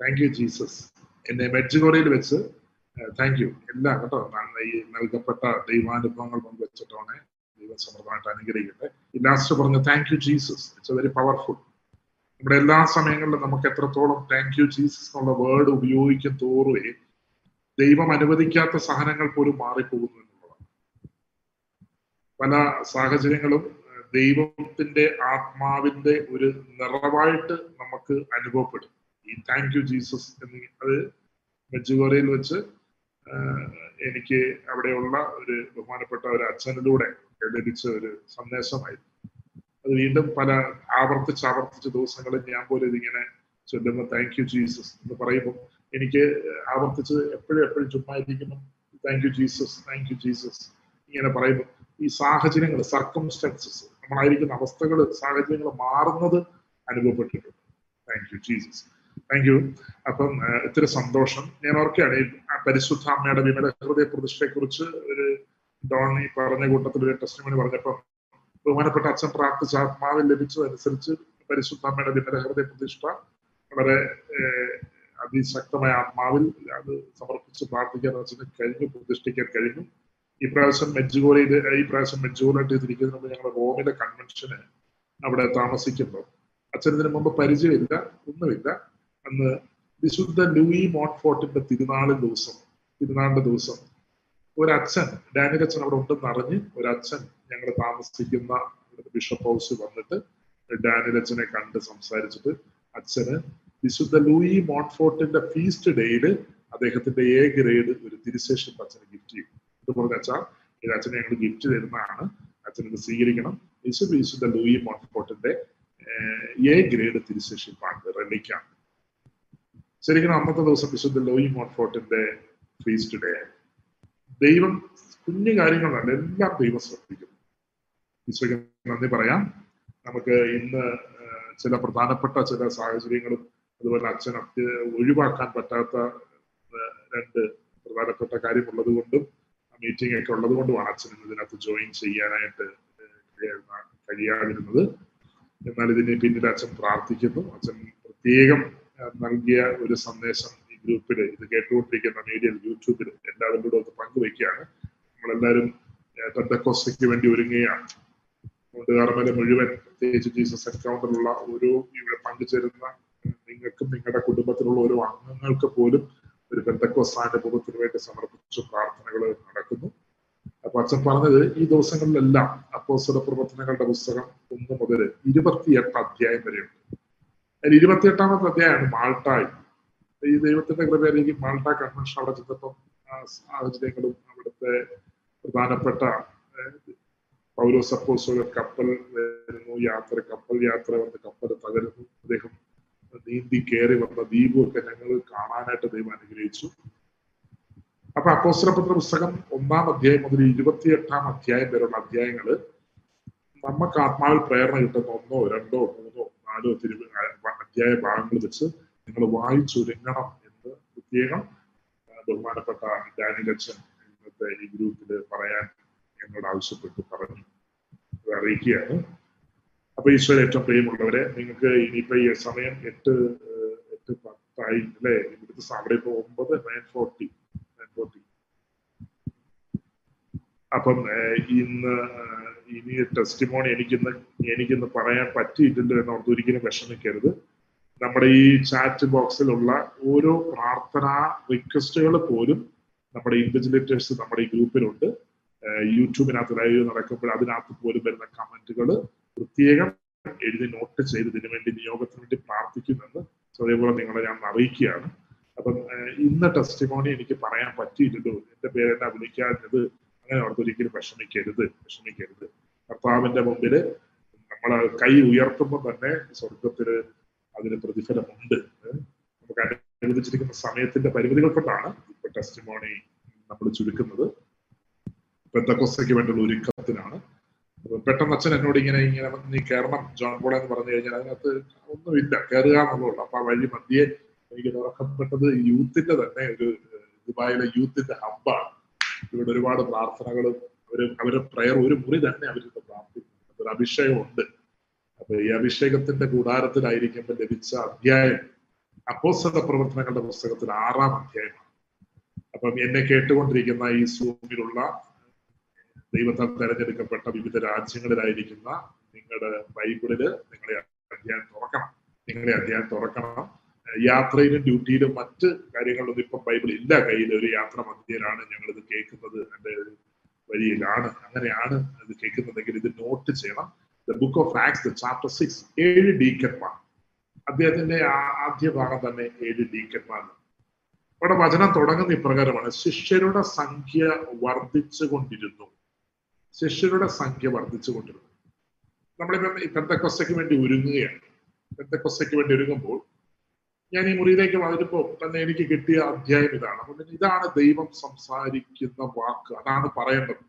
Thank you Jesus എന്നെ മെഡ്ജുഗോറയിൽ വെച്ച് thank you എല്ലാം കേട്ടോ ഈ നൽകപ്പെട്ട ദൈവാനുഭവങ്ങൾ പങ്കുവച്ചിട്ടാണ് ദൈവം സമൃദ്ധമായിട്ട് അനുഗ്രഹിക്കട്ടെ. ഈ ലാസ്റ്റ് പറഞ്ഞ thank you Jesus it's very powerful നമ്മുടെ എല്ലാ സമയങ്ങളിലും നമുക്ക് എത്രത്തോളം താങ്ക് യു ജീസസ് എന്നുള്ള വേർഡ് ഉപയോഗിക്കും തോറുവേ ദൈവം അനുവദിക്കാത്ത സഹനങ്ങൾ പോലും മാറിപ്പോകുന്നു എന്നുള്ളതാണ്. പല സാഹചര്യങ്ങളും ദൈവത്തിന്റെ ആത്മാവിന്റെ ഒരു നിറവായിട്ട് നമുക്ക് അനുഭവപ്പെടും. ഈ താങ്ക് യു ജീസസ് എന്ന് അത് മെജുഗോറയിൽ വെച്ച് എനിക്ക് അവിടെയുള്ള ഒരു ബഹുമാനപ്പെട്ട ഒരു അച്ഛനിലൂടെ ലഭിച്ച ഒരു സന്ദേശമായിരുന്നു അത് വീണ്ടും പല ആവർത്തിച്ച് ആവർത്തിച്ച ദിവസങ്ങളിൽ ഞാൻ പോലും ഇതിങ്ങനെ ചൊല്ലുമ്പോൾ താങ്ക് യു ജീസസ് എന്ന് പറയുമ്പോൾ എനിക്ക് ആവർത്തിച്ച് എപ്പോഴും എപ്പോഴും ചുമ്മാ ഇരിക്കുമ്പോൾ thank you Jesus thank you Jesus ഇങ്ങനെ പറയുമ്പോൾ ഈ സാഹചര്യങ്ങൾ സർക്കംസ്റ്റൻസസ് നമ്മളായിരിക്കുന്ന അവസ്ഥകൾ സാഹചര്യങ്ങൾ മാറുന്നത് അനുഭവപ്പെട്ടിട്ടുണ്ട്. Thank you Jesus thank you അപ്പം ഇത്തിരി സന്തോഷം. ഞാൻ ഓർക്കുകയാണ് ഈ പരിശുദ്ധ അമ്മയുടെ വിമല ഹൃദയ പ്രതിഷ്ഠയെ കുറിച്ച് ഒരു ഡോൺ ഈ പറഞ്ഞ കൂട്ടത്തിൽ ഒരു ടെസ്റ്റ് മണി പറഞ്ഞപ്പം ബഹുമാനപ്പെട്ട അച്ഛൻ പ്രാർത്ഥിച്ച ആത്മാവിൽ ലഭിച്ചതനുസരിച്ച് പരിശുദ്ധ അമ്മയുടെ വിമല ഹൃദയ പ്രതിഷ്ഠ വളരെ അതിശക്തമായ ആത്മാവിൽ അത് സമർപ്പിച്ച് പ്രാർത്ഥിക്കാൻ അച്ഛന് കഴിഞ്ഞു പ്രതിഷ്ഠിക്കാൻ കഴിഞ്ഞു. ഈ പ്രാവശ്യം മെജ്ജുഗോലയിൽ ഈ പ്രാവശ്യം മെജ്ജുഗോലായിട്ട് ഇതിരിക്കുന്നതിന് മുമ്പ് ഞങ്ങൾ റോമിലെ കൺവെൻഷന് അവിടെ താമസിക്കുമ്പോൾ അച്ഛൻ ഇതിനു മുമ്പ് പരിചയമില്ല ഒന്നുമില്ല. അന്ന് വിശുദ്ധ ലൂയി മോൺഫോർട്ടിന്റെ തിരുനാളിൻ ദിവസം തിരുനാളിന്റെ ദിവസം. ഒരച്ഛൻ ഡാനിയൽ അച്ഛൻ അവിടെ ഉണ്ടെന്ന് അറിഞ്ഞ് ഒരച്ഛൻ ഞങ്ങൾ താമസിക്കുന്ന ബിഷപ്പ് ഹൗസിൽ വന്നിട്ട് ഡാനിയൽ അച്ഛനെ കണ്ട് സംസാരിച്ചിട്ട് അച്ഛന് വിശുദ്ധ ലൂയി മോൺഫോർട്ടിന്റെ ഫീസ്റ്റ് ഡേയിൽ അദ്ദേഹത്തിന്റെ എ ഗ്രേഡ് ഒരു തിരുശേഷം അച്ഛന് ഗിഫ്റ്റ് ചെയ്യും. ഇത് പറഞ്ഞ അച്ഛാ ഇത് അച്ഛനെ ഞങ്ങൾ ഗിഫ്റ്റ് തരുന്നതാണ്. അച്ഛൻ ഇത് സ്വീകരിക്കണം. വിശുദ്ധ ലൂയി മോൺഫോർട്ടിന്റെ എ ഗ്രേഡ് തിരുശേഷിപ്പാണ്. റെലിക്കാണ് ശരിക്കും അന്നത്തെ ദിവസം വിശുദ്ധ ലോയി മോൺഫോർട്ടിന്റെ ഫീസ്റ്റ് ഡേ ദൈവം കുഞ്ഞു കാര്യങ്ങളല്ല എല്ലാം ദൈവം ശ്രദ്ധിക്കുന്നു. ഈശോയ്ക്ക് നന്ദി പറയാം. നമുക്ക് ഇന്ന് ചില പ്രധാനപ്പെട്ട ചില സാഹചര്യങ്ങളും അതുപോലെ അച്ഛൻ അത്യ ഒഴിവാക്കാൻ പറ്റാത്ത രണ്ട് പ്രധാനപ്പെട്ട കാര്യമുള്ളത് കൊണ്ടും മീറ്റിംഗ് ഒക്കെ ഉള്ളത് കൊണ്ടുമാണ് അച്ഛൻ ഇതിനകത്ത് ജോയിൻ ചെയ്യാനായിട്ട് കഴിയാതിരുന്നത്. എന്നാൽ ഇതിന് പിന്നിൽ അച്ഛൻ പ്രാർത്ഥിക്കുന്നു. അച്ഛൻ പ്രത്യേകം നൽകിയ ഒരു സന്ദേശം ഈ ഗ്രൂപ്പിൽ ഇത് കേട്ടുകൊണ്ടിരിക്കുന്ന മീഡിയയിൽ യൂട്യൂബിൽ എല്ലാവരും കൂടെ ഒന്ന് പങ്കുവെക്കുകയാണ് നമ്മളെല്ലാവരും പെന്തക്കോസ്റ്റയ്ക്ക് വേണ്ടി ഒരുങ്ങുകയാണ്. അതുകൊണ്ട് മുഴുവൻ പ്രത്യേകിച്ച് ജീസസ് എൻകൗണ്ടറിലുള്ള ഓരോ ഇവിടെ പങ്കുചേരുന്ന നിങ്ങൾക്കും നിങ്ങളുടെ കുടുംബത്തിലുള്ള ഓരോ അംഗങ്ങൾക്ക് പോലും ഒരു പെന്തക്കോസ്താന്റെ മുഖത്തിന് വേണ്ടി സമർപ്പിച്ച പ്രാർത്ഥനകൾ നടക്കുന്നു. അപ്പൊ അച്ഛൻ പറഞ്ഞത് ഈ ദിവസങ്ങളിലെല്ലാം അപ്പോസ്തല പ്രവർത്തനങ്ങളുടെ പുസ്തകം ഒന്ന് മുതൽ ഇരുപത്തിയെട്ട് അധ്യായം വരെയുണ്ട്. അതിൽ ഇരുപത്തിയെട്ടാമത്തെ അധ്യായമാണ് മാൾട്ടായി ഈ ദൈവത്തിന്റെ കൃപയിലേക്ക് മാൾട്ട കൺവെൻഷൻ അവിടെ ചെന്നപ്പം സാഹചര്യങ്ങളും അവിടുത്തെ പ്രധാനപ്പെട്ട പൗരോ അപ്പോസ്തലൻ കപ്പൽ വരുന്നു യാത്ര കപ്പൽ യാത്ര വന്ന് കപ്പൽ തകരുന്നു. അദ്ദേഹം നീന്തി കയറി വന്ന ദ്വീപും ഒക്കെ ഞങ്ങൾ കാണാനായിട്ട് ദൈവം അനുഗ്രഹിച്ചു. അപ്പൊ അപ്പോസ്തലപത്ര പുസ്തകം ഒന്നാം അധ്യായം മുതൽ ഇരുപത്തിയെട്ടാം അധ്യായം വരെയുള്ള അധ്യായങ്ങൾ നമുക്ക് ആത്മാവിൽ പ്രേരണ കിട്ടുന്ന ഒന്നോ രണ്ടോ മൂന്നോ നാലോ തിരുവ അധ്യായ ഭാഗങ്ങൾ വെച്ച് നിങ്ങൾ വായിച്ചൊരുങ്ങണം എന്ന് പ്രത്യേകം ബഹുമാനപ്പെട്ട ഡാനി അച്ഛൻ ഇന്നത്തെ ഈ ഗ്രൂപ്പിൽ പറയാൻ എന്നോട് ആവശ്യപ്പെട്ടു പറഞ്ഞു. അറിയിക്കുകയാണ്. അപ്പൊ ഈശ്വര ഏറ്റവും പ്രിയമുള്ളവരെ നിങ്ങൾക്ക് ഇനിയിപ്പോ ഈ സമയം എട്ട് എട്ട് പത്തായി അല്ലെ? ഇവിടുത്തെ സമയം ഇപ്പൊ ഒമ്പത് നയൻ ഫോർട്ടി നയൻ ഫോർട്ടി അപ്പം ഇന്ന് ഇനി ടെസ്റ്റിമോണി എനിക്കിന്ന് എനിക്കിന്ന് പറയാൻ പറ്റിയിട്ടില്ല എന്ന് ഓർത്ത് ഒരിക്കലും വിഷമിക്കരുത്. നമ്മുടെ ഈ ചാറ്റ് ബോക്സിലുള്ള ഓരോ പ്രാർത്ഥനാ റിക്വസ്റ്റുകൾ പോലും നമ്മുടെ ഇൻവിജിലേറ്റേഴ്സ് നമ്മുടെ ഈ ഗ്രൂപ്പിലുണ്ട് യൂട്യൂബിനകത്ത് ലൈവ് നടക്കുമ്പോൾ അതിനകത്ത് പോലും വരുന്ന കമന്റുകൾ പ്രത്യേകം എഴുതി നോട്ട് ചെയ്ത് ഇതിനു വേണ്ടി നിയോഗത്തിന് വേണ്ടി പ്രാർത്ഥിക്കുന്നെന്ന് അതേപോലെ നിങ്ങളെ ഞാൻ അറിയിക്കുകയാണ്. അപ്പം ഇന്ന ടെസ്റ്റിമോണി എനിക്ക് പറയാൻ പറ്റിയില്ലല്ലോ. എന്റെ പേരെന്നെ വിളിക്കാഞ്ഞത്? അങ്ങനെ ഓർത്ത് ഒരിക്കലും വിഷമിക്കരുത്. വിഷമിക്കരുത്. കർത്താവിന്റെ മുമ്പിൽ നമ്മൾ കൈ ഉയർത്തുമ്പോൾ തന്നെ സ്വർഗത്തിൽ അതിന് പ്രതിഫലമുണ്ട്. നമുക്ക് അനുവദിച്ചിരിക്കുന്ന സമയത്തിന്റെ പരിമിതികൾ കൊണ്ടാണ് ഇപ്പൊ ടെസ്റ്റിമോണി നമ്മൾ ചുരുക്കുന്നത്. പെന്തക്കോസയ്ക്ക് വേണ്ടിയുള്ള ഒരുക്കത്തിനാണ്. പെട്ടെന്ന് അച്ഛൻ എന്നോട് ഇങ്ങനെ ഇങ്ങനെ നീ കയറണം ജോൺ ബോൾ എന്ന് പറഞ്ഞു കഴിഞ്ഞാൽ അതിനകത്ത് ഒന്നുമില്ല കയറുക എന്നുള്ളൂ അപ്പൊ ആ വഴി മധ്യേ എനിക്ക് തുറക്കപ്പെട്ടത് യൂത്തിന്റെ തന്നെ ഒരു ദുബായിലെ യൂത്തിന്റെ ഹബ്ബാണ്. ഇവിടെ ഒരുപാട് പ്രാർത്ഥനകളും അവർ അവരുടെ പ്രയർ ഒരു മുറി തന്നെ അവർക്ക് പ്രാർത്ഥിക്കുന്നു ഒരു അഭിഷേകമുണ്ട്. അപ്പൊ ഈ അഭിഷേകത്തിന്റെ കൂടാരത്തിലായിരിക്കുമ്പോൾ ലഭിച്ച അധ്യായം. അപ്പോസ്തല പ്രവർത്തനങ്ങളുടെ പുസ്തകത്തിൽ ആറാം അധ്യായമാണ്. അപ്പം എന്നെ കേട്ടുകൊണ്ടിരിക്കുന്ന ഈ സൂമിലുള്ള ദൈവത്താൽ തെരഞ്ഞെടുക്കപ്പെട്ട വിവിധ രാജ്യങ്ങളിലായിരിക്കുന്ന നിങ്ങളുടെ ബൈബിളിൽ നിങ്ങളെ അധ്യായം തുറക്കണം. നിങ്ങളെ അധ്യായം തുറക്കണം. യാത്രയിലും ഡ്യൂട്ടിയിലും മറ്റ് കാര്യങ്ങളിലൊന്നും ഇപ്പം ബൈബിൾ ഇല്ല കയ്യിൽ ഒരു യാത്ര മധ്യയിലാണ് ഞങ്ങൾ ഇത് കേൾക്കുന്നത്. എന്റെ വഴിയിലാണ് അങ്ങനെയാണ് ഇത് കേൾക്കുന്നതെങ്കിൽ ഇത് നോട്ട് ചെയ്യണം. The book of Acts the chapter six ഏഴ് ഡീക്കന്മാർ. അദ്ദേഹത്തിന്റെ ആദ്യ ഭാഗം തന്നെ ഏഴ് ഡീക്കന്മാർ അവിടെ വചനം തുടങ്ങുന്ന ഇപ്രകാരമാണ്. ശിഷ്യരുടെ സംഖ്യ വർദ്ധിച്ചു കൊണ്ടിരുന്നു ശിഷ്യരുടെ സംഖ്യ വർദ്ധിച്ചു കൊണ്ടിരുന്നു നമ്മളിപ്പം പെന്തക്കൊസയ്ക്ക് വേണ്ടി ഒരുങ്ങുകയാണ്. പെന്തക്കൊസയ്ക്ക് വേണ്ടി ഒരുങ്ങുമ്പോൾ ഞാൻ ഈ മുറിയിലേക്ക് വളരുമ്പോൾ തന്നെ എനിക്ക് കിട്ടിയ അധ്യായം ഇതാണ്. അതുകൊണ്ട് ഇതാണ് ദൈവം സംസാരിക്കുന്ന വാക്ക്. അതാണ് പറയേണ്ടത്.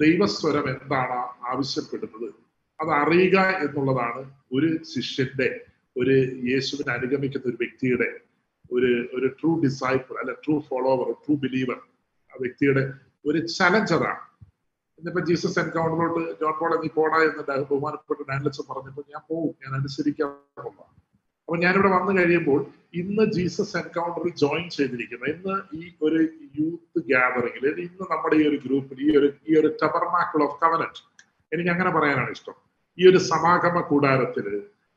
ദൈവസ്വരം എന്താണ് ആവശ്യപ്പെടുന്നത്? അത് അറിയുക എന്നുള്ളതാണ് ഒരു ശിഷ്യന്റെ ഒരു യേശുവിനെ അനുഗമിക്കുന്ന ഒരു വ്യക്തിയുടെ ഒരു ഒരു ട്രൂ ഡിസൈപ്പിൾ അല്ലെ ട്രൂ ഫോളോവർ ട്രൂ ബിലീവർ ആ വ്യക്തിയുടെ ഒരു ചലഞ്ചറാണ് ഇന്നിപ്പോ ജീസസ് എൻകൗണ്ടറിലോട്ട് ജോൺ പോൾ നീ പോടാ എന്ന് ബഹുമാനപ്പെട്ട ഡാനിലസ് പറഞ്ഞപ്പോൾ ഞാൻ പോകും ഞാൻ അനുസരിക്കാറുള്ള അപ്പൊ ഞാനിവിടെ വന്നു കഴിയുമ്പോൾ ഇന്ന് ജീസസ് എൻകൗണ്ടറിൽ ജോയിൻ ചെയ്തിരിക്കുന്ന. ഇന്ന് ഈ ഒരു യൂത്ത് ഗ്യാതറിംഗിൽ ഇന്ന് നമ്മുടെ ഈ ഒരു ഗ്രൂപ്പിൽ ഈ ഒരു ഈ ഒരു ടബർമാക്കിൾ ഓഫ് കവനറ്റ് എനിക്ക് അങ്ങനെ പറയാനാണ് ഇഷ്ടം. ഈ ഒരു സമാഗമ കൂടാരത്തിൽ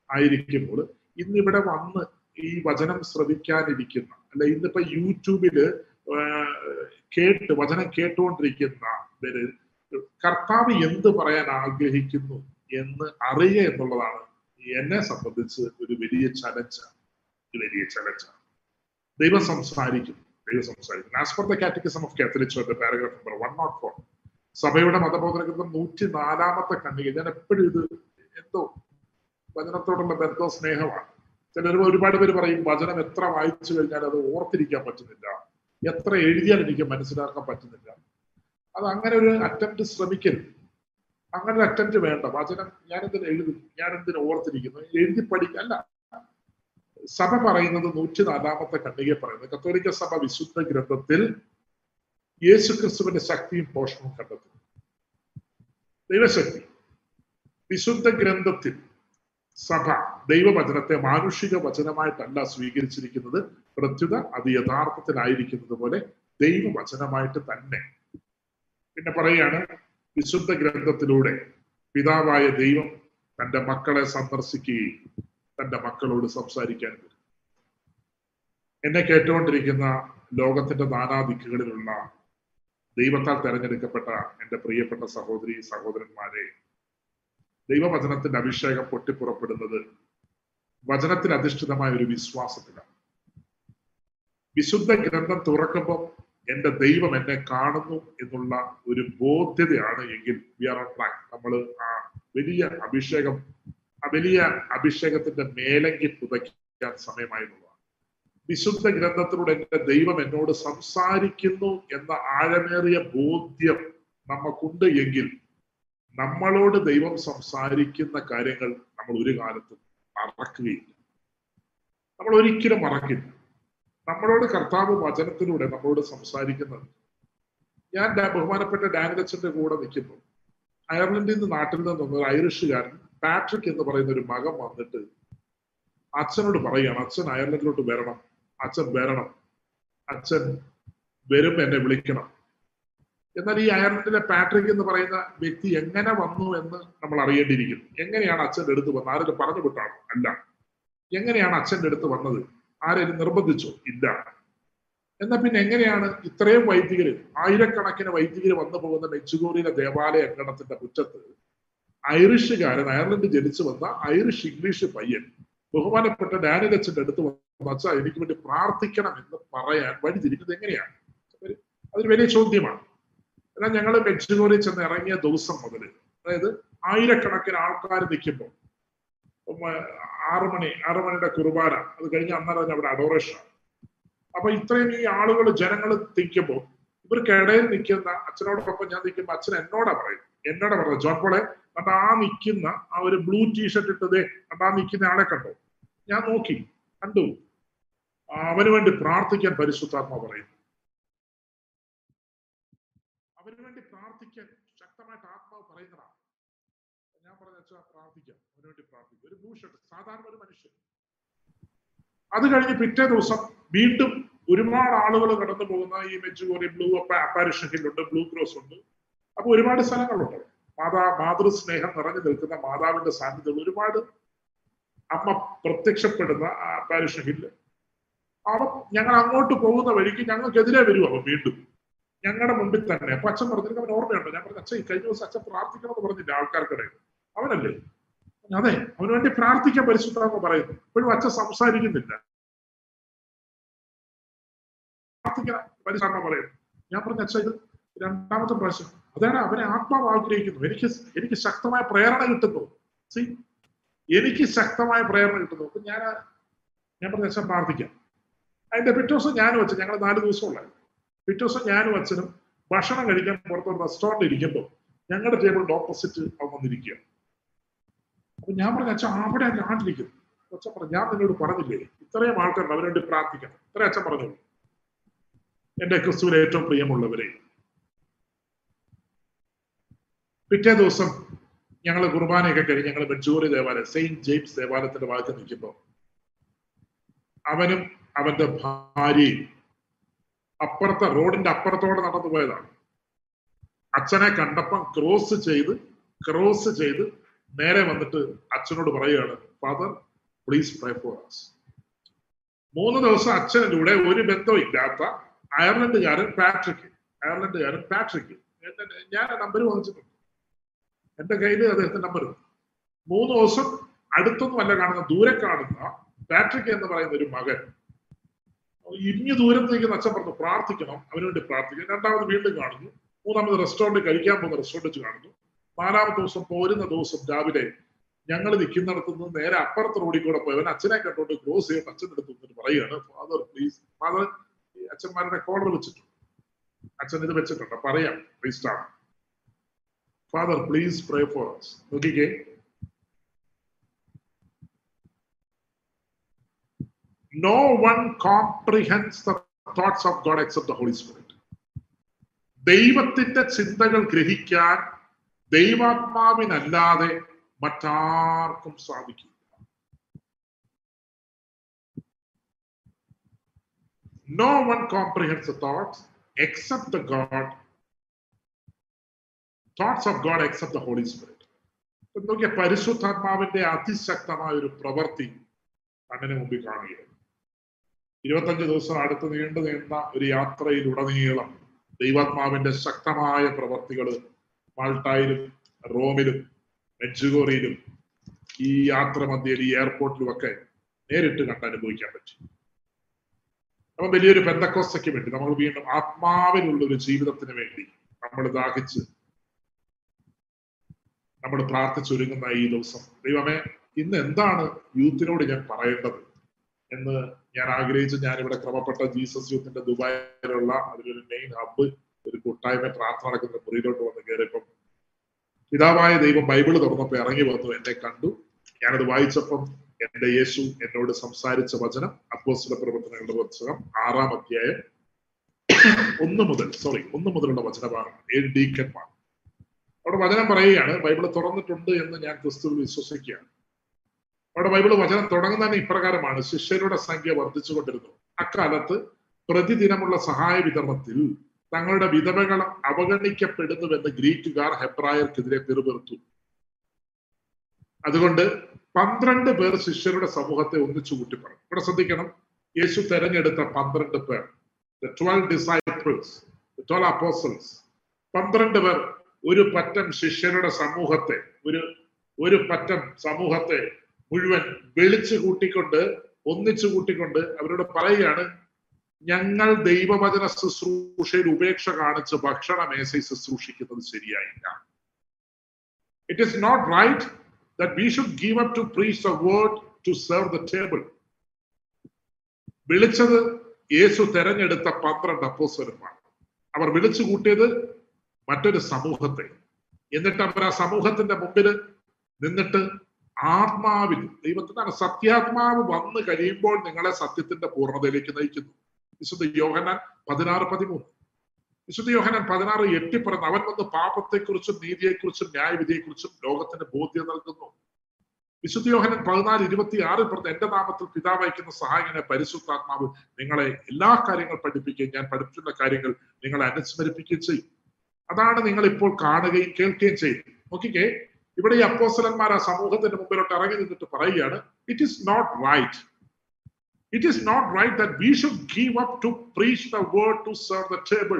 ആയിരിക്കുമ്പോൾ ഇന്നിവിടെ വന്ന് ഈ വചനം ശ്രവിക്കാനിരിക്കുന്ന അല്ല ഇന്നിപ്പോ യൂട്യൂബിൽ കേട്ട് വചനം കേട്ടുകൊണ്ടിരിക്കുന്ന കർത്താവ് എന്ത് പറയാൻ ആഗ്രഹിക്കുന്നു എന്ന് അറിയുക എന്നുള്ളതാണ് എന്നെ സംബന്ധിച്ച് ഒരു വലിയ ചലഞ്ചാണ് വലിയ ചലഞ്ചാണ് ദൈവം സംസാരിക്കും ദൈവം സംസാരിക്കും as the catechism of Catholic paragraph number one note four സഭയുടെ മതബോധന ഗ്രന്ഥം നൂറ്റി നാലാമത്തെ കണ്ണിക. ഞാൻ എപ്പോഴും ഇത് എന്തോ വചനത്തോടുള്ള ബന്ധോ സ്നേഹമാണ്. ചിലർ ഒരുപാട് പേര് പറയും വചനം എത്ര വായിച്ചു കഴിഞ്ഞാൽ അത് ഓർത്തിരിക്കാൻ പറ്റുന്നില്ല. എത്ര എഴുതിയാൽ എനിക്ക് മനസ്സിലാക്കാൻ പറ്റുന്നില്ല. അത് അങ്ങനെ ഒരു അറ്റംപ്റ്റ് ശ്രമിക്കരുത്. അങ്ങനെ ഒരു അറ്റംപ്റ്റ് വേണ്ട. വചനം ഞാൻ ഞാനെന്തിന് എഴുതും ഞാൻ എന്തിനു ഓർത്തിരിക്കുന്നു? എഴുതി പഠിക്കല്ല സഭ പറയുന്നത് നൂറ്റി നാലാമത്തെ കണ്ണികെ പറയുന്നത് കത്തോലിക്ക സഭ വിശുദ്ധ ഗ്രന്ഥത്തിൽ യേശു ക്രിസ്തുവിന്റെ ശക്തിയും പോഷണവും കണ്ടെത്തുന്നു. ദൈവശക്തി. വിശുദ്ധ ഗ്രന്ഥത്തിൽ സഭ ദൈവവചനത്തെ മാനുഷിക വചനമായിട്ടല്ല സ്വീകരിച്ചിരിക്കുന്നത്. പ്രത്യുത അത് യഥാർത്ഥത്തിലായിരിക്കുന്നത് പോലെ ദൈവവചനമായിട്ട് തന്നെ. പിന്നെ പറയുകയാണ് വിശുദ്ധ ഗ്രന്ഥത്തിലൂടെ പിതാവായ ദൈവം തന്റെ മക്കളെ സന്ദർശിക്കുകയും തന്റെ മക്കളോട് സംസാരിക്കാൻ വരും എന്നെ കേട്ടുകൊണ്ടിരിക്കുന്ന ലോകത്തിന്റെ നാനാദിക്കുകളിലുള്ള ദൈവത്താൽ തെരഞ്ഞെടുക്കപ്പെട്ട എന്റെ പ്രിയപ്പെട്ട സഹോദരി സഹോദരന്മാരെ ദൈവവചനത്തിന്റെ അഭിഷേകം പൊട്ടിപ്പുറപ്പെടുന്നത് വചനത്തിൽ അധിഷ്ഠിതമായ ഒരു വിശ്വാസത്തിലാണ്. വിശുദ്ധ ഗ്രന്ഥം തുറക്കുമ്പോൾ എന്റെ ദൈവം എന്നെ കാണുന്നു എന്നുള്ള ഒരു ബോധ്യതയാണ് എങ്കിൽ വി ആർ ഓൺ ട്രാക്ക് നമ്മൾ ആ വലിയ അഭിഷേകം ആ വലിയ അഭിഷേകത്തിന്റെ മേലങ്കി പുതയ്ക്കാൻ സമയമായിരുന്നതാണ് വിശുദ്ധ ഗ്രന്ഥത്തിലൂടെ എന്റെ ദൈവം എന്നോട് സംസാരിക്കുന്നു എന്ന ആഴമേറിയ ബോധ്യം നമുക്കുണ്ട് എങ്കിൽ നമ്മളോട് ദൈവം സംസാരിക്കുന്ന കാര്യങ്ങൾ നമ്മൾ ഒരു കാലത്തും മറക്കുകയില്ല. നമ്മൾ ഒരിക്കലും മറക്കില്ല. നമ്മളോട് കർത്താവ് വചനത്തിലൂടെ നമ്മളോട് സംസാരിക്കുന്നത് ഞാൻ ബഹുമാനപ്പെട്ട ഡാനിലച്ചന്റെ കൂടെ നിൽക്കുമ്പോൾ അയർലൻഡിൽ നിന്ന് നാട്ടിൽ നിന്ന് ഒരു ഐറിഷുകാരൻ പാട്രിക് എന്ന് പറയുന്ന ഒരു മകൻ വന്നിട്ട് അച്ഛനോട് പറയുകയാണ് അച്ഛൻ അയർലൻഡിലോട്ട് വരണം. അച്ഛൻ വരണം. അച്ഛൻ വരും എന്നെ വിളിക്കണം. എന്നാൽ ഈ അയർലൻഡിലെ പാട്രിക് എന്ന് പറയുന്ന വ്യക്തി എങ്ങനെ വന്നു എന്ന് നമ്മൾ അറിയേണ്ടിയിരിക്കുന്നു. എങ്ങനെയാണ് അച്ഛന്റെ അടുത്ത് വന്നത്? ആരെങ്കിലും പറഞ്ഞു വിട്ടാണോ? അല്ല. എങ്ങനെയാണ് അച്ഛന്റെ അടുത്ത് വന്നത്? ആരെങ്കിലും നിർബന്ധിച്ചോ? ഇല്ല. എന്നാൽ പിന്നെ എങ്ങനെയാണ് ഇത്രയും വൈദികർ ആയിരക്കണക്കിന് വൈദികർ വന്നു പോകുന്ന മെച്ചുകോറിയിലെ ദേവാലയ അങ്കണത്തിന്റെ മുറ്റത്ത് ഐറിഷുകാരൻ അയർലൻഡ് ജനിച്ചു വന്ന ഐറിഷ് ഇംഗ്ലീഷ് പയ്യൻ ബഹുമാനപ്പെട്ട ഡാനിലച്ചന്റെ അടുത്ത് വച്ച എനിക്ക് വേണ്ടി പ്രാർത്ഥിക്കണം എന്ന് പറയാൻ വഴി തിരിക്കുന്നത് എങ്ങനെയാണ് അതൊരു വലിയ ചോദ്യമാണ്. എന്നാൽ ഞങ്ങൾ മെക്സിക്കോയിൽ ചെന്ന് ഇറങ്ങിയ ദിവസം മുതൽ അതായത് ആയിരക്കണക്കിന് ആൾക്കാർ നിൽക്കുമ്പോൾ ആറു മണി കുർബാന അത് കഴിഞ്ഞ് അന്നേരം തന്നെ അവിടെ അഡോറേഷൻ അപ്പൊ ഇത്രയും ഈ ആളുകൾ ജനങ്ങൾ നിൽക്കുമ്പോൾ ഇവർക്കിടയിൽ നിൽക്കുന്ന അച്ഛനോടൊപ്പം ഞാൻ നിൽക്കുമ്പോൾ അച്ഛൻ എന്നോടാ പറയും എന്നോടാ പറയുന്നത് ജോൺ പോളെ ആ നിൽക്കുന്ന ആ ഒരു ബ്ലൂ ടീഷർട്ട് ഇട്ടത് അതാ നിൽക്കുന്ന ആളെ കണ്ടോ? ഞാൻ നോക്കി കണ്ടു. അവന് വേണ്ടി പ്രാർത്ഥിക്കാൻ പരിശുദ്ധാത്മ പറയുന്നു. അവന് വേണ്ടി പ്രാർത്ഥിക്കാൻ ശക്തമായിട്ട് ആത്മാവ് പറയുന്നതാണ്. ഞാൻ പറഞ്ഞ വെച്ചാൽ പ്രാർത്ഥിക്കാം. അവന് വേണ്ടി പ്രാർത്ഥിക്കാം. ഒരു ഭൂഷട്ട് സാധാരണ ഒരു മനുഷ്യൻ. അത് കഴിഞ്ഞ് പിറ്റേ ദിവസം വീണ്ടും ഒരുപാട് ആളുകൾ കടന്നു പോകുന്ന ഈ മെച്ചുകോറി ബ്ലൂ അപ്പാരിഷൻ ഹില്ലുണ്ട് ബ്ലൂ ക്രോസ് ഉണ്ട്. അപ്പൊ ഒരുപാട് സ്ഥലങ്ങളുണ്ട് മാതാ മാതൃസ്നേഹം നിറഞ്ഞു നിൽക്കുന്ന മാതാവിന്റെ സാന്നിധ്യം ഒരുപാട് അമ്മ പ്രത്യക്ഷപ്പെടുന്ന പാരിഷ് ഹില്ല്. അവൻ ഞങ്ങൾ അങ്ങോട്ട് പോകുന്ന വഴിക്ക് ഞങ്ങൾക്കെതിരെ വരും അവൻ വീണ്ടും. ഞങ്ങളുടെ മുമ്പിൽ തന്നെ. അപ്പൊ അച്ഛൻ പറഞ്ഞിട്ട് അവൻ ഓർമ്മയുണ്ട്? ഞാൻ പറഞ്ഞു അച്ഛൻ കഴിഞ്ഞ ദിവസം അച്ഛൻ പ്രാർത്ഥിക്കണം എന്ന് പറഞ്ഞില്ല ആൾക്കാർക്കിടയിൽ? അവനല്ലേ? അതെ അവന് വേണ്ടി പ്രാർത്ഥിക്കാൻ പരിശുദ്ധാന്ന് പറയുന്നു. ഇപ്പോഴും അച്ഛൻ സംസാരിക്കുന്നില്ല. പ്രാർത്ഥിക്കാൻ പരിശുദ്ധ പറയുന്നു. ഞാൻ പറഞ്ഞു അച്ഛൻ ഇത് രണ്ടാമത്തെ പ്രാവശ്യം അതാണ് അവനെ ആത്മാവ് ആഗ്രഹിക്കുന്നു എനിക്ക് എനിക്ക് ശക്തമായ പ്രേരണ കിട്ടുന്നു. സി എനിക്ക് ശക്തമായ പ്രേരണ കിട്ടുന്നു. അപ്പൊ ഞാൻ ഞാൻ അച്ഛൻ പ്രാർത്ഥിക്കാം. അതിന്റെ പിറ്റേ ദിവസം ഞാനും അച്ഛൻ ഞങ്ങൾ നാല് ദിവസം ഉണ്ടായിരുന്നു പിറ്റേ ദിവസം ഞാനും അച്ഛനും ഭക്ഷണം കഴിക്കാൻ പുറത്തൊരു റെസ്റ്റോറന്റ് ഇരിക്കുമ്പോൾ ഞങ്ങളുടെ ടേബിളിന്റെ ഓപ്പോസിറ്റ് അവൻ വന്നിരിക്കുക. അപ്പൊ ഞാൻ പറഞ്ഞു അച്ഛൻ അവിടെ നാട്ടിലിരിക്കുന്നു അച്ഛൻ പറഞ്ഞു ഞാൻ നിങ്ങളോട് പറഞ്ഞില്ലേ ഇത്രയും ആൾക്കാരുണ്ട് അവരോട് പ്രാർത്ഥിക്കണം. ഇത്രയും അച്ഛൻ പറഞ്ഞു എന്റെ ക്രിസ്തുവിന് ഏറ്റവും പ്രിയമുള്ളവരെ പിറ്റേ ദിവസം ഞങ്ങൾ കുർബാനയൊക്കെ കഴിഞ്ഞ് ഞങ്ങൾ ബെഞ്ചൂറി ദേവാലയം സെയിന്റ് ജെയിംസ് ദേവാലയത്തിന്റെ ഭാഗത്ത് നിൽക്കുമ്പോൾ അവനും അവന്റെ ഭാര്യയും അപ്പുറത്തെ റോഡിന്റെ അപ്പുറത്തോടെ നടന്നു പോയതാണ്. അച്ഛനെ കണ്ടപ്പം ക്രോസ് ചെയ്ത് ക്രോസ് ചെയ്ത് നേരെ വന്നിട്ട് അച്ഛനോട് പറയുകയാണ് father please pray for us മൂന്ന് ദിവസം അച്ഛന്റെ കൂടെ ഒരു ബന്ധവും ഇല്ലാത്ത അയർലൻഡുകാരൻ പാട്രിക് അയർലൻഡുകാരൻ പാട്രിക് ഞാൻ നമ്പർ വാങ്ങിച്ചിട്ടുണ്ട്. എന്റെ കയ്യിൽ അദ്ദേഹത്തിന്റെ നമ്പർ മൂന്ന് ദിവസം അടുത്തൊന്നും അല്ല കാണുന്ന ദൂരെ കാണുന്ന പാട്രിക് എന്ന് പറയുന്ന ഒരു മകൻ. ഇഞ്ഞു ദൂരത്ത് നിൽക്കുന്ന അച്ഛൻ പറഞ്ഞു പ്രാർത്ഥിക്കണം അവന് വേണ്ടി പ്രാർത്ഥിക്കണം. രണ്ടാമത് വീണ്ടും കാണുന്നു. മൂന്നാമത് റെസ്റ്റോറന്റ് കഴിക്കാൻ പോകുന്ന റെസ്റ്റോറന്റ് വെച്ച് കാണുന്നു. നാലാമത്തെ ദിവസം പോരുന്ന ദിവസം രാവിലെ ഞങ്ങൾ നിൽക്കുന്നിടത്തു നിന്ന് നേരെ അപ്പുറത്ത് റോഡിൽ കൂടെ പോയവൻ അച്ഛനെ കണ്ടോണ്ട് ക്ലോസ് ചെയ്ത് അച്ഛന്റെ അടുത്ത് പറയുകയാണ് ഫാദർ പ്ലീസ് ഫാദർ അച്ഛന്മാരുടെ കോളർ വെച്ചിട്ടുണ്ട്. അച്ഛൻ ഇത് വെച്ചിട്ടുണ്ട്. പറയാം പ്ലീസ് ആണ്. Father please pray for us നോക്കിക്കേ no one comprehends the thoughts of God except the Holy Spirit. ദൈവത്തിന്റെ ചിന്തകൾ ഗ്രഹിക്കാൻ ദൈവാത്മാവിനല്ലാതെ മറ്റാർക്കും സാധിക്കില്ല. No one comprehends thoughts except the God thoughts of God except the Holy Spirit നോക്കിയ പരിശുദ്ധാത്മാവിന്റെ അതിശക്തമായ ഒരു പ്രവൃത്തി കണ്ണിന് മുമ്പിൽ കാണുകയാണ്. ഇരുപത്തഞ്ച് ദിവസം അടുത്ത് നീണ്ടു നീണ്ട ഒരു യാത്രയിലുടനീളം ദൈവാത്മാവിന്റെ ശക്തമായ പ്രവർത്തികൾ മാൾട്ടായിലും റോമിലും മെഡ്ജുഗോറിയിലും ഈ യാത്ര മധ്യയിൽ ഈ എയർപോർട്ടിലും ഒക്കെ നേരിട്ട് കണ്ട് അനുഭവിക്കാൻ പറ്റി. അപ്പൊ വലിയൊരു പെന്തക്കോസയ്ക്ക് വേണ്ടി നമ്മൾ വീണ്ടും ആത്മാവിലുള്ള ഒരു ജീവിതത്തിന് വേണ്ടി നമ്മൾ ദാഹിച്ച് നമ്മൾ പ്രാർത്ഥിച്ചൊരുങ്ങുന്ന ഈ ദിവസം. ദൈവമേ ഇന്ന് എന്താണ് യൂത്തിനോട് ഞാൻ പറയേണ്ടത് എന്ന് ഞാൻ ആഗ്രഹിച്ച് ഞാൻ ഇവിടെ ക്രമപ്പെട്ട ജീസസ് യൂത്തിന്റെ ദുബായിലുള്ള അതിലൊരു മെയിൻ ഹബ്ബ് ഒരു കൂട്ടായ്മ പ്രാർത്ഥന നടക്കുന്ന മുറിയിലോട്ട് വന്ന് കയറിയപ്പം പിതാവായ ദൈവം ബൈബിൾ തുറന്നപ്പോ ഇറങ്ങി വന്നു എന്നെ കണ്ടു. ഞാനത് വായിച്ചപ്പം എന്റെ യേശു എന്നോട് സംസാരിച്ച വചനം അപ്പോസ്തല പ്രവർത്തനങ്ങളുടെ പുസ്തകം ആറാം അധ്യായം ഒന്ന് മുതൽ സോറി ഒന്ന് മുതലുള്ള വചനമാണ് ഏഴ് ഡീക്കന്മാർ അവിടെ വചനം പറയുകയാണ് ബൈബിൾ തുറന്നിട്ടുണ്ട് എന്ന് ഞാൻ ക്രിസ്തുവിൽ വിശ്വസിക്കുകയാണ്. അവിടെ ബൈബിൾ വചനം തുടങ്ങുന്നതിന് ഇപ്രകാരമാണ് ശിഷ്യരുടെ സംഖ്യ വർദ്ധിച്ചുകൊണ്ടിരുന്നു. അക്കാലത്ത് പ്രതിദിനമുള്ള സഹായ വിതരണത്തിൽ തങ്ങളുടെ വിധവകൾ അവഗണിക്കപ്പെടുന്നുവെന്ന് ഗ്രീക്കുകാർ ഹെബ്രായർക്കെതിരെ പിറുപിറുത്തു. അതുകൊണ്ട് പന്ത്രണ്ട് പേർ ശിഷ്യരുടെ സമൂഹത്തെ ഒന്നിച്ചു കൂട്ടി പറഞ്ഞു ഇവിടെ ശ്രദ്ധിക്കണം യേശു തെരഞ്ഞെടുത്ത പന്ത്രണ്ട് പേർ. ട്വൽവ് ഡിസൈപ്പിൾസ് ട്വൽവ് അപ്പോസൽസ് പന്ത്രണ്ട് പേർ ഒരു പറ്റം ശിഷ്യരുടെ സമൂഹത്തെ ഒരു ഒരു പറ്റം സമൂഹത്തെ മുഴുവൻ വിളിച്ചു കൂട്ടിക്കൊണ്ട് ഒന്നിച്ചു കൂട്ടിക്കൊണ്ട് അവരോട് പറയുകയാണ് ഞങ്ങൾ ദൈവവചന ശുശ്രൂഷയിൽ ഉപേക്ഷ കാണിച്ച് ഭക്ഷണ മേശയിൽ ശുശ്രൂഷിക്കുന്നത് ശരിയായില്ല. It is not right that we should give up to preach the word to serve the table വിളിച്ചത് യേശു തെരഞ്ഞെടുത്ത പന്ത്രണ്ട് അപ്പോസ്വരന്മാർ അവർ വിളിച്ചു കൂട്ടിയത് മറ്റൊരു സമൂഹത്തെ. എന്നിട്ട് അവർ ആ സമൂഹത്തിന്റെ മുമ്പിൽ നിന്നിട്ട് ആത്മാവിൽ ദൈവത്തിനാണ് സത്യാത്മാവ് വന്നു കഴിയുമ്പോൾ നിങ്ങളെ സത്യത്തിന്റെ പൂർണതയിലേക്ക് നയിക്കുന്നു. വിശുദ്ധ യോഹനാൻ പതിനാറ് പതിമൂന്ന്. വിശുദ്ധ യോഹനാൻ പതിനാറ് എട്ടി പറഞ്ഞു അവൻ വന്ന് പാപത്തെക്കുറിച്ചും നീതിയെക്കുറിച്ചും ന്യായവിധിയെക്കുറിച്ചും ലോകത്തിന് ബോധ്യം നൽകുന്നു. വിശുദ്ധ യോഹനൻ പതിനാല് ഇരുപത്തി ആറിൽ പറഞ്ഞ എന്റെ നാമത്തിൽ പിതാവ് അയക്കുന്ന സഹായകനെ പരിശുദ്ധാത്മാവ് നിങ്ങളെ എല്ലാ കാര്യങ്ങൾ പഠിപ്പിക്കുകയും ഞാൻ പഠിപ്പിക്കുന്ന കാര്യങ്ങൾ നിങ്ങളെ അനുസ്മരിപ്പിക്കുകയും ചെയ്യും. അതാണ് നിങ്ങൾ ഇപ്പോൾ കാണുകയും കേൾക്കുകയും ചെയ്യുന്നത്. നോക്കിക്കേ ഇവിടെ ഈ അപ്പോസലന്മാർ ആ സമൂഹത്തിന്റെ മുമ്പിലോട്ട് ഇറങ്ങി നിന്നിട്ട് പറയുകയാണ് it is not right it is not right that we should give up to preach the word to serve the table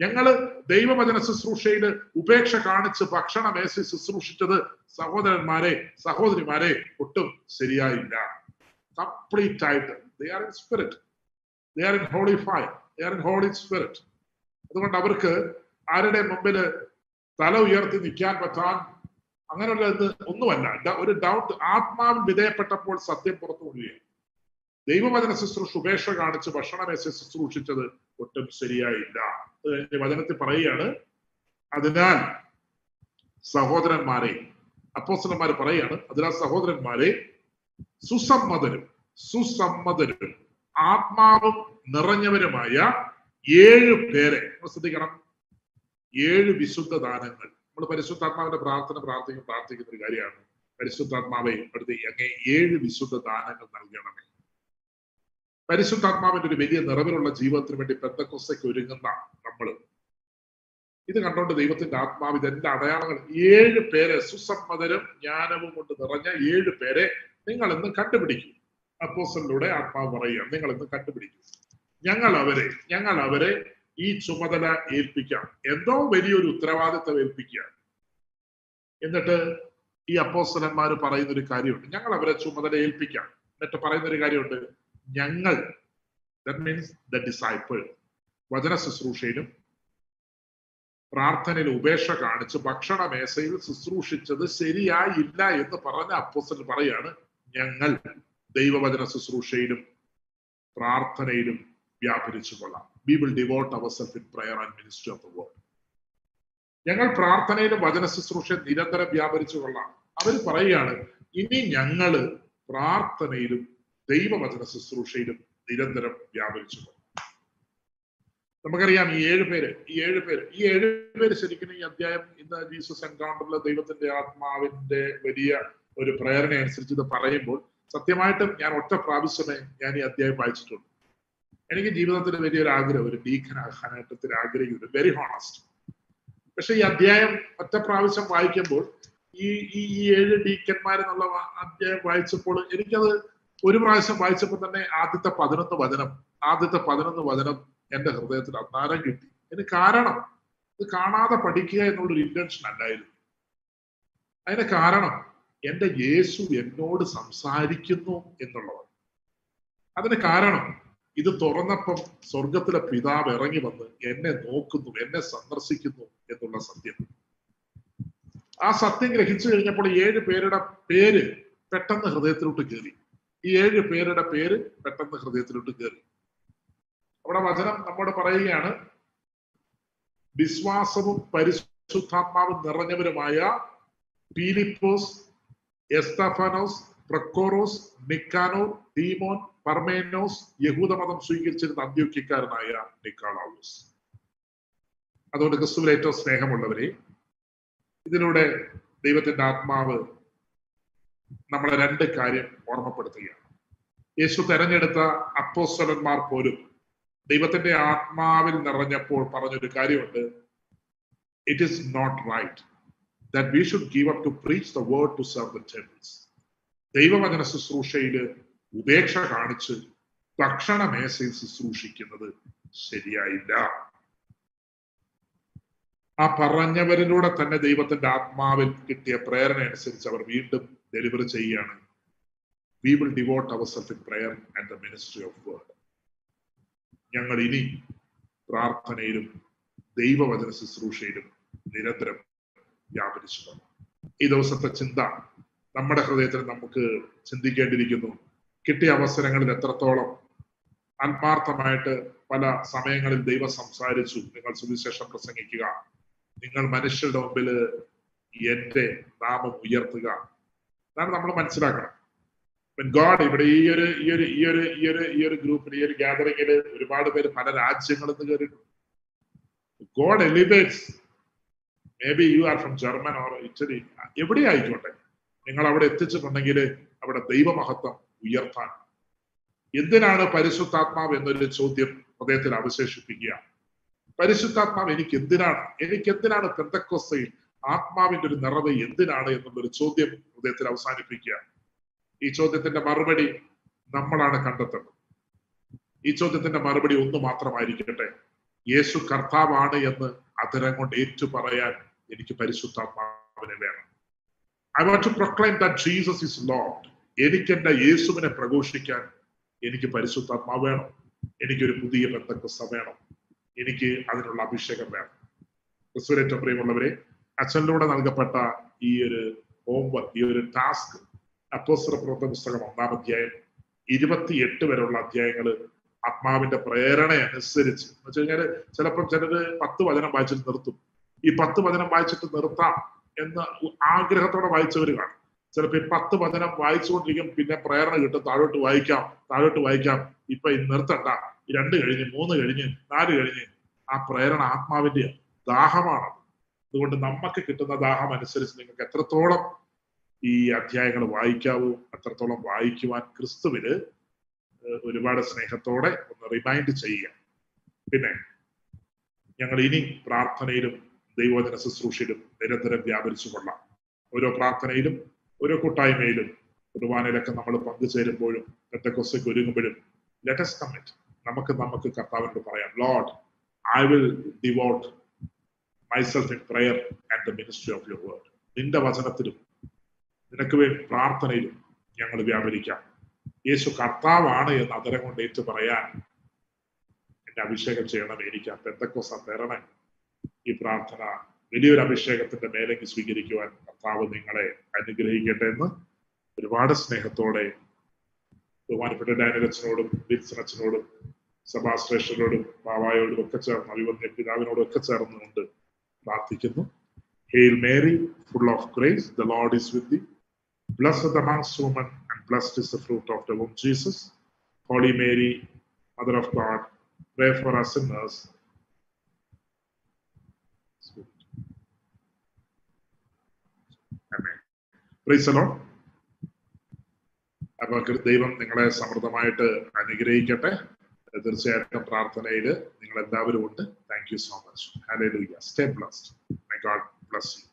ഞങ്ങൾ ദൈവവചന ശുശ്രൂഷയിൽ ഉപേക്ഷ കാണിച്ച് ഭക്ഷണ മേശ ശുശ്രൂഷിച്ചത് സഹോദരന്മാരെ സഹോദരിമാരെ ഒട്ടും ശരിയായില്ല. കംപ്ലീറ്റ് ആയിട്ട്. They are in spirit they are in holy fire they are in holy spirit അതുകൊണ്ട് അവർക്ക് ആരുടെ മുമ്പിൽ തല ഉയർത്തി നിൽക്കാൻ പറ്റാൻ അങ്ങനെയുള്ള ഇത് ഒന്നുമല്ല. ഒരു ഡൗട്ട് ആത്മാവ് വിധേയപ്പെട്ടപ്പോൾ സത്യം പുറത്തു കൊള്ളുകയാണ്. ദൈവവചന ശുശ്രൂഷ ഉപേക്ഷ കാണിച്ച് ഭക്ഷണമേശ ശുശ്രൂഷിച്ചത് ഒട്ടും ശരിയായില്ല. വചനത്തിൽ പറയുകയാണ്. അതിനാൽ സഹോദരന്മാരെ അപ്പോസ്തലന്മാർ പറയാണ് അതിനാൽ സഹോദരന്മാരെ സുസമ്മതരും സുസമ്മതരും ആത്മാവും നിറഞ്ഞവരുമായ ഏഴ് പേരെ ശ്രദ്ധിക്കണം. ഏഴ് വിശുദ്ധ ദാനങ്ങൾ. നമ്മൾ പരിശുദ്ധാത്മാവിന്റെ പ്രാർത്ഥന പ്രാർത്ഥിക്കും പ്രാർത്ഥിക്കുന്ന ഒരു കാര്യമാണ്. പരിശുദ്ധാത്മാവെ അടുത്ത് അങ്ങേ ഏഴ് വിശുദ്ധ ദാനങ്ങൾ നൽകണമേ. പരിശുദ്ധാത്മാവിന്റെ ഒരു വലിയ നിറവിലുള്ള ജീവിതത്തിന് വേണ്ടി പെന്തക്കൊസയ്ക്ക് ഒരുങ്ങുന്ന നമ്മൾ ഇത് കണ്ടുകൊണ്ട് ദൈവത്തിന്റെ ആത്മാവ് ഇതെന്റെ അടയാളങ്ങൾ. ഏഴ് പേരെ സുസമ്മതരും ജ്ഞാനവും കൊണ്ട് നിറഞ്ഞ ഏഴ് പേരെ നിങ്ങൾ ഇന്ന് കണ്ടുപിടിക്കും. അപ്പോസലിലൂടെ ആത്മാവ് പറയുക നിങ്ങൾ ഇന്ന് കണ്ടുപിടിക്കും. ഞങ്ങൾ അവരെ ഞങ്ങൾ അവരെ ഈ ചുമതല ഏൽപ്പിക്കാം. എന്തോ വലിയൊരു ഉത്തരവാദിത്തം ഏൽപ്പിക്കുകയാണ്. എന്നിട്ട് ഈ അപ്പോസ്തലന്മാർ പറയുന്ന ഒരു കാര്യമുണ്ട്. ഞങ്ങൾ അവരെ ചുമതല ഏൽപ്പിക്കാം. എന്നിട്ട് പറയുന്ന ഒരു കാര്യമുണ്ട്. ഞങ്ങൾ ദറ്റ് മീൻസ് ദ ഡിസൈപ്പിൾ വചന ശുശ്രൂഷയിലും പ്രാർത്ഥനയിൽ ഉപേക്ഷ കാണിച്ച് ഭക്ഷണ മേശയിൽ ശുശ്രൂഷിച്ചത് ശരിയായില്ല എന്ന് പറഞ്ഞ അപ്പോസ്റ്റൽ പറയാണ് ഞങ്ങൾ ദൈവവചന ശുശ്രൂഷയിലും പ്രാർത്ഥനയിലും വ്യാപരിച്ചു കൊള്ളാം. We will devote our self in prayer and ministry of the world ഞങ്ങൾ പ്രാർത്ഥനയിലും വചന ശുശ്രൂഷ നിരന്തരം വ്യാപരിച്ചു കൊള്ളാം അവർ പറയുകയാണ് ഇനി ഞങ്ങൾ പ്രാർത്ഥനയിലും ദൈവവചന ശുശ്രൂഷയിലും നിരന്തരം വ്യാപരിച്ചു കൊള്ളാം നമുക്കറിയാം ഈ ഏഴ് പേര് ഈ ഏഴ് പേര് ഈ ഏഴ് പേര് ശരിക്കും ഈ അധ്യായം ഇന്ന് ജീസസ് എൻകൗണ്ടറിലെ ദൈവത്തിന്റെ ആത്മാവിന്റെ വലിയ ഒരു പ്രേരണ അനുസരിച്ച് ഇത് പറയുമ്പോൾ സത്യമായിട്ടും ഞാൻ ഒറ്റ പ്രാവശ്യമേ ഞാൻ ഈ അധ്യായം വായിച്ചിട്ടുള്ളൂ. എനിക്ക് ജീവിതത്തിൽ വലിയൊരു ആഗ്രഹം ഒരു ഡീഖനാകാനായിട്ട് ആഗ്രഹിക്കുന്നുണ്ട്. വെരി ഹോണസ്റ്റ് പക്ഷെ ഈ അധ്യായം ഒറ്റ പ്രാവശ്യം വായിക്കുമ്പോൾ ഈ ഈ ഈ ഏഴ് ഡീക്കന്മാരെന്നുള്ള അധ്യായം വായിച്ചപ്പോൾ എനിക്കത് ഒരു പ്രാവശ്യം വായിച്ചപ്പോൾ തന്നെ ആദ്യത്തെ പതിനൊന്ന് വചനം ആദ്യത്തെ പതിനൊന്ന് വചനം എന്റെ ഹൃദയത്തിൽ അന്നാരം കിട്ടി. ഇതിന് കാരണം ഇത് കാണാതെ പഠിക്കുക എന്നുള്ളൊരു ഇന്റൻഷൻ അല്ലായിരുന്നു. അതിന് കാരണം എന്റെ യേശു എന്നോട് സംസാരിക്കുന്നു എന്നുള്ളതാണ്. അതിന് കാരണം ഇത് തുറന്നപ്പം സ്വർഗത്തിലെ പിതാവ് ഇറങ്ങി വന്ന് എന്നെ നോക്കുന്നു എന്നെ സന്ദർശിക്കുന്നു എന്നുള്ള സത്യം. ആ സത്യം ഗ്രഹിച്ചു കഴിഞ്ഞപ്പോൾ ഏഴ് പേരുടെ പേര് പെട്ടെന്ന് ഹൃദയത്തിലോട്ട് കയറി ഈ ഏഴ് പേരുടെ പേര് പെട്ടെന്ന് ഹൃദയത്തിലോട്ട് കയറി അവിടെ വചനം നമ്മോട് പറയുകയാണ് വിശ്വാസവും പരിശുദ്ധാത്മാവും നിറഞ്ഞവരുമായ പീലിപ്പോസ് എസ്തഫാനോസ് പ്രക്കോറോസ് നിക്കാനോർ ഡീമോൻ പർമേനോസ് യഹൂദമതം സ്വീകരിച്ചിരുന്ന അന്ത്യോക്യക്കാരനായ നിക്കാളാവൂസ്. അതുകൊണ്ട് ക്രിസ്തുവിൽ ഏറ്റവും സ്നേഹമുള്ളവരെ ഇതിലൂടെ ദൈവത്തിന്റെ ആത്മാവ് നമ്മളെ രണ്ട് കാര്യം ഓർമ്മപ്പെടുത്തുകയാണ്. യേശു തെരഞ്ഞെടുത്ത അപ്പോസ്വലന്മാർ പോലും ദൈവത്തിന്റെ ആത്മാവിൽ നിറഞ്ഞപ്പോൾ പറഞ്ഞൊരു കാര്യമുണ്ട്. It is not right that we should give up to preach the word to serve the temples ദൈവവചന ശുശ്രൂഷയിൽ ഉപേക്ഷ കാണിച്ച് ഭക്ഷണ മേശയിൽ ശുശ്രൂഷിക്കുന്നത് ശരിയായില്ല. ആ പറഞ്ഞവരിലൂടെ തന്നെ ദൈവത്തിന്റെ ആത്മാവിൽ കിട്ടിയ പ്രേരണ അനുസരിച്ച് അവർ വീണ്ടും ഡെലിവറി ചെയ്യുകയാണ്. We will devote our self in prayer and the ministry of word ഞങ്ങൾ ഇനി പ്രാർത്ഥനയിലും ദൈവവചന ശുശ്രൂഷയിലും നിരന്തരം വ്യാപരിച്ചു ഈ ദിവസത്തെ ചിന്ത നമ്മുടെ ഹൃദയത്തിൽ നമുക്ക് ചിന്തിക്കേണ്ടിയിരിക്കുന്നു. കിട്ടിയ അവസരങ്ങളിൽ എത്രത്തോളം ആത്മാർത്ഥമായിട്ട് പല സമയങ്ങളിൽ ദൈവം സംസാരിച്ചു. നിങ്ങൾ സുവിശേഷം പ്രസംഗിക്കുക. നിങ്ങൾ മനുഷ്യരുടെ മുമ്പിൽ എന്റെ നാമം ഉയർത്തുക. അതാണ് നമ്മൾ മനസ്സിലാക്കണം. ഗോഡ് ഇവിടെ ഈ ഒരു ഈ ഒരു ഈ ഒരു ഈ ഒരു ഈ ഒരു ഗ്രൂപ്പിൽ ഈ ഒരു ഗ്യാതറിംഗിൽ ഒരുപാട് പേര് പല രാജ്യങ്ങളിൽ നിന്ന് കയറിയിട്ടുണ്ട് God elevates maybe you are from German or Italy എവിടെ ആയിക്കോട്ടെ നിങ്ങൾ അവിടെ എത്തിച്ചിട്ടുണ്ടെങ്കിൽ അവിടെ ദൈവമഹത്വം ഉയർത്താൻ. എന്തിനാണ് പരിശുദ്ധാത്മാവ് എന്നൊരു ചോദ്യം ഹൃദയത്തിൽ അവശേഷിപ്പിക്കുക? പരിശുദ്ധാത്മാവ് എനിക്ക് എന്തിനാണ് എനിക്ക് എന്തിനാണ് പെന്തക്കോസ്തയിൽ ആത്മാവിന്റെ ഒരു നിറവ് എന്തിനാണ് എന്നുള്ളൊരു ചോദ്യം ഹൃദയത്തിൽ അവസാനിപ്പിക്കുക. ഈ ചോദ്യത്തിന്റെ മറുപടി നമ്മളാണ് കണ്ടെത്തുന്നത്. ഈ ചോദ്യത്തിന്റെ മറുപടി ഒന്ന് മാത്രമായിരിക്കട്ടെ. യേശു കർത്താവാണ് എന്ന് അധരം കൊണ്ട് ഏറ്റു പറയാൻ എനിക്ക് പരിശുദ്ധാത്മാവിനെ വേണം. I want to proclaim that Jesus is Lord എനിക്ക് എന്റെ യേശുവിനെ പ്രഘോഷിക്കാൻ എനിക്ക് പരിശുദ്ധാത്മാവ് വേണം. എനിക്കൊരു പുതിയ ബന്ധക്രിസ്ത വേണം. എനിക്ക് അതിനുള്ള അഭിഷേകം വേണം. ക്രിസ്തുവിനേറ്റവും പ്രിയമുള്ളവരെ അച്ഛനിലൂടെ നൽകപ്പെട്ട ഈ ഒരു ഹോംവർക്ക് ഈ ഒരു ടാസ്ക് അപ്പോസ്തല പ്രവർത്തന പുസ്തകം ഒന്നാം അധ്യായം ഇരുപത്തിയെട്ട് വരെയുള്ള അധ്യായങ്ങൾ ആത്മാവിന്റെ പ്രേരണ അനുസരിച്ച്. എന്ന് വെച്ച് കഴിഞ്ഞാൽ ചിലപ്പം ചിലര് പത്ത് വചനം വായിച്ചിട്ട് നിർത്തും. ഈ പത്ത് വചനം വായിച്ചിട്ട് നിർത്താം. എന്ന ആഗ്രഹത്തോടെ വായിച്ചവർ കാണും. ചിലപ്പോ ഈ പത്ത് വചനം വായിച്ചുകൊണ്ടിരിക്കും പിന്നെ പ്രേരണ കിട്ടും. താഴോട്ട് വായിക്കാം താഴോട്ട് വായിക്കാം. ഇപ്പൊ നിർത്തണ്ട. രണ്ട് കഴിഞ്ഞ് മൂന്ന് കഴിഞ്ഞ് നാല് കഴിഞ്ഞ്. ആ പ്രേരണ ആത്മാവിന്റെ ദാഹമാണ്. അതുകൊണ്ട് നമുക്ക് കിട്ടുന്ന ദാഹം അനുസരിച്ച് നിങ്ങൾക്ക് എത്രത്തോളം ഈ അധ്യായങ്ങൾ വായിക്കാവൂ അത്രത്തോളം വായിക്കുവാൻ ക്രിസ്തുവിന് ഒരുപാട് സ്നേഹത്തോടെ ഒന്ന് റിമൈൻഡ് ചെയ്യുക. പിന്നെ ഞങ്ങൾ ഇനി പ്രാർത്ഥനയിലും ദൈവവചന ശുശ്രൂഷയിലും നിരന്തരം വ്യാപരിച്ചു കൊള്ളാം. ഓരോ പ്രാർത്ഥനയിലും ഓരോ കൂട്ടായ്മയിലും കുർബാനയിലൊക്കെ നമ്മൾ പങ്കുചേരുമ്പോഴും പെറ്റക്കൊസയ്ക്ക് ഒരുങ്ങുമ്പോഴും ലെറ്റസ് കമ്മിറ്റ് നമുക്ക് നമുക്ക് കർത്താവിനോട് പറയാം Lord I will devote myself in prayer and the ministry of your word നിന്റെ വചനത്തിലും നിനക്ക് വേണ്ടി പ്രാർത്ഥനയിലും ഞങ്ങൾ വ്യാപരിക്കാം. യേശു കർത്താവാണ് എന്ന് അതരം കൊണ്ട് ഏറ്റു പറയാൻ എന്നെ അഭിഷേകം ചെയ്യണം എനിക്ക് പെന്തക്കോസ തരണേ ഈ പ്രാർത്ഥന വലിയൊരു അഭിഷേകത്തിന്റെ മേലേക്ക് സ്വീകരിക്കുവാൻ കർത്താവ് നിങ്ങളെ അനുഗ്രഹിക്കട്ടെ എന്ന് ഒരുപാട് സ്നേഹത്തോടെ ബഹുമാനപ്പെട്ട ഡാനിലച്ചനോടും അച്ഛനോടും സഭാശ്രേഷ്ഠരോടും ബാവായോടും ഒക്കെ ചേർന്ന് അഭിവന്യ പിതാവിനോടും ഒക്കെ ചേർന്നുകൊണ്ട് പ്രാർത്ഥിക്കുന്നു hail Mary full of grace the Lord is with thee Blessed amongst women, and blessed is the fruit of the womb, Jesus. Holy Mary, Mother of God, pray for us sinners. Lord. അപ്പൊ ദൈവം നിങ്ങളെ സമൃദ്ധമായിട്ട് അനുഗ്രഹിക്കട്ടെ. തീർച്ചയായിട്ടും പ്രാർത്ഥനയിൽ നിങ്ങൾ എല്ലാവരും ഉണ്ട്. Thank you so much ഹാലേ stay blessed my God bless you